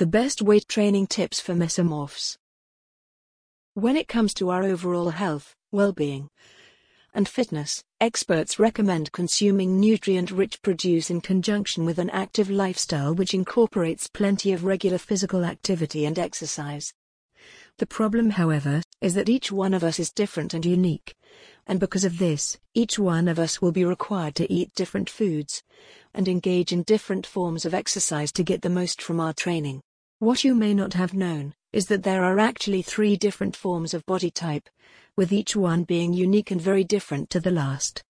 The best weight training tips for mesomorphs. When it comes to our overall health, well being, and fitness, experts recommend consuming nutrient rich produce in conjunction with an active lifestyle which incorporates plenty of regular physical activity and exercise. The problem, however, is that each one of us is different and unique. And because of this, each one of us will be required to eat different foods and engage in different forms of exercise to get the most from our training. What you may not have known is that there are actually three different forms of body type, with each one being unique and very different to the last.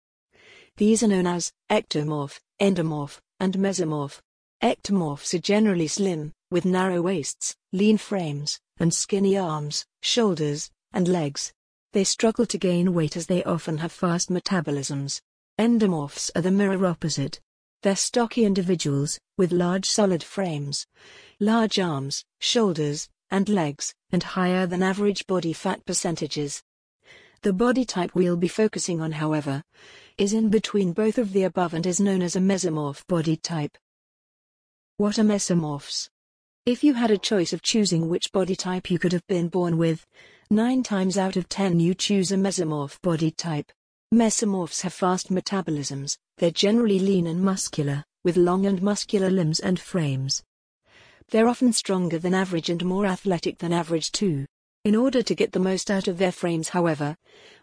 These are known as ectomorph, endomorph, and mesomorph. Ectomorphs are generally slim, with narrow waists, lean frames, and skinny arms, shoulders, and legs. They struggle to gain weight as they often have fast metabolisms. Endomorphs are the mirror opposite. They're stocky individuals, with large solid frames, large arms, shoulders, and legs, and higher than average body fat percentages. The body type we'll be focusing on, however, is in between both of the above and is known as a mesomorph body type. What are mesomorphs? If you had a choice of choosing which body type you could have been born with, 9 times out of 10 you choose a mesomorph body type. Mesomorphs have fast metabolisms, they're generally lean and muscular, with long and muscular limbs and frames. They're often stronger than average and more athletic than average too. In order to get the most out of their frames, however,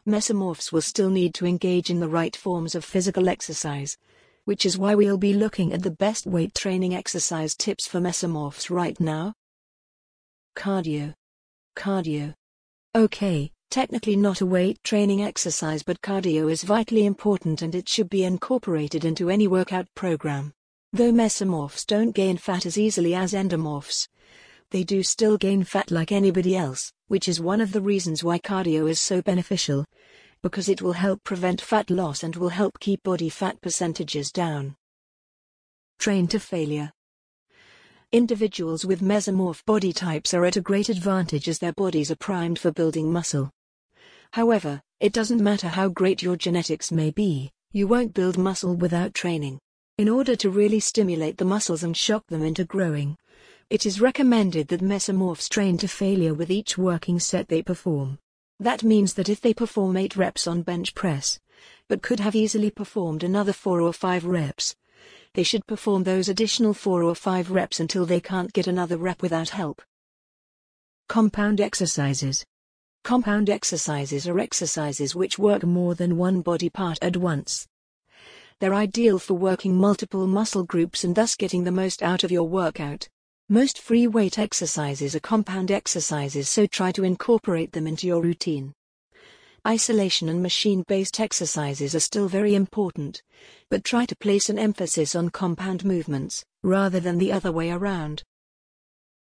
mesomorphs will still need to engage in the right forms of physical exercise, which is why we'll be looking at the best weight training exercise tips for mesomorphs right now. Cardio. Cardio. Okay, technically not a weight training exercise, but cardio is vitally important and it should be incorporated into any workout program. Though mesomorphs don't gain fat as easily as endomorphs, they do still gain fat like anybody else, which is one of the reasons why cardio is so beneficial, because it will help prevent fat loss and will help keep body fat percentages down. Train to failure. Individuals with mesomorph body types are at a great advantage as their bodies are primed for building muscle. However, it doesn't matter how great your genetics may be, you won't build muscle without training. In order to really stimulate the muscles and shock them into growing, it is recommended that mesomorphs train to failure with each working set they perform. That means that if they perform 8 reps on bench press, but could have easily performed another 4 or 5 reps, they should perform those additional 4 or 5 reps until they can't get another rep without help. Compound exercises. Compound exercises are exercises which work more than one body part at once. They're ideal for working multiple muscle groups and thus getting the most out of your workout. Most free weight exercises are compound exercises, so try to incorporate them into your routine. Isolation and machine based exercises are still very important, but try to place an emphasis on compound movements, rather than the other way around.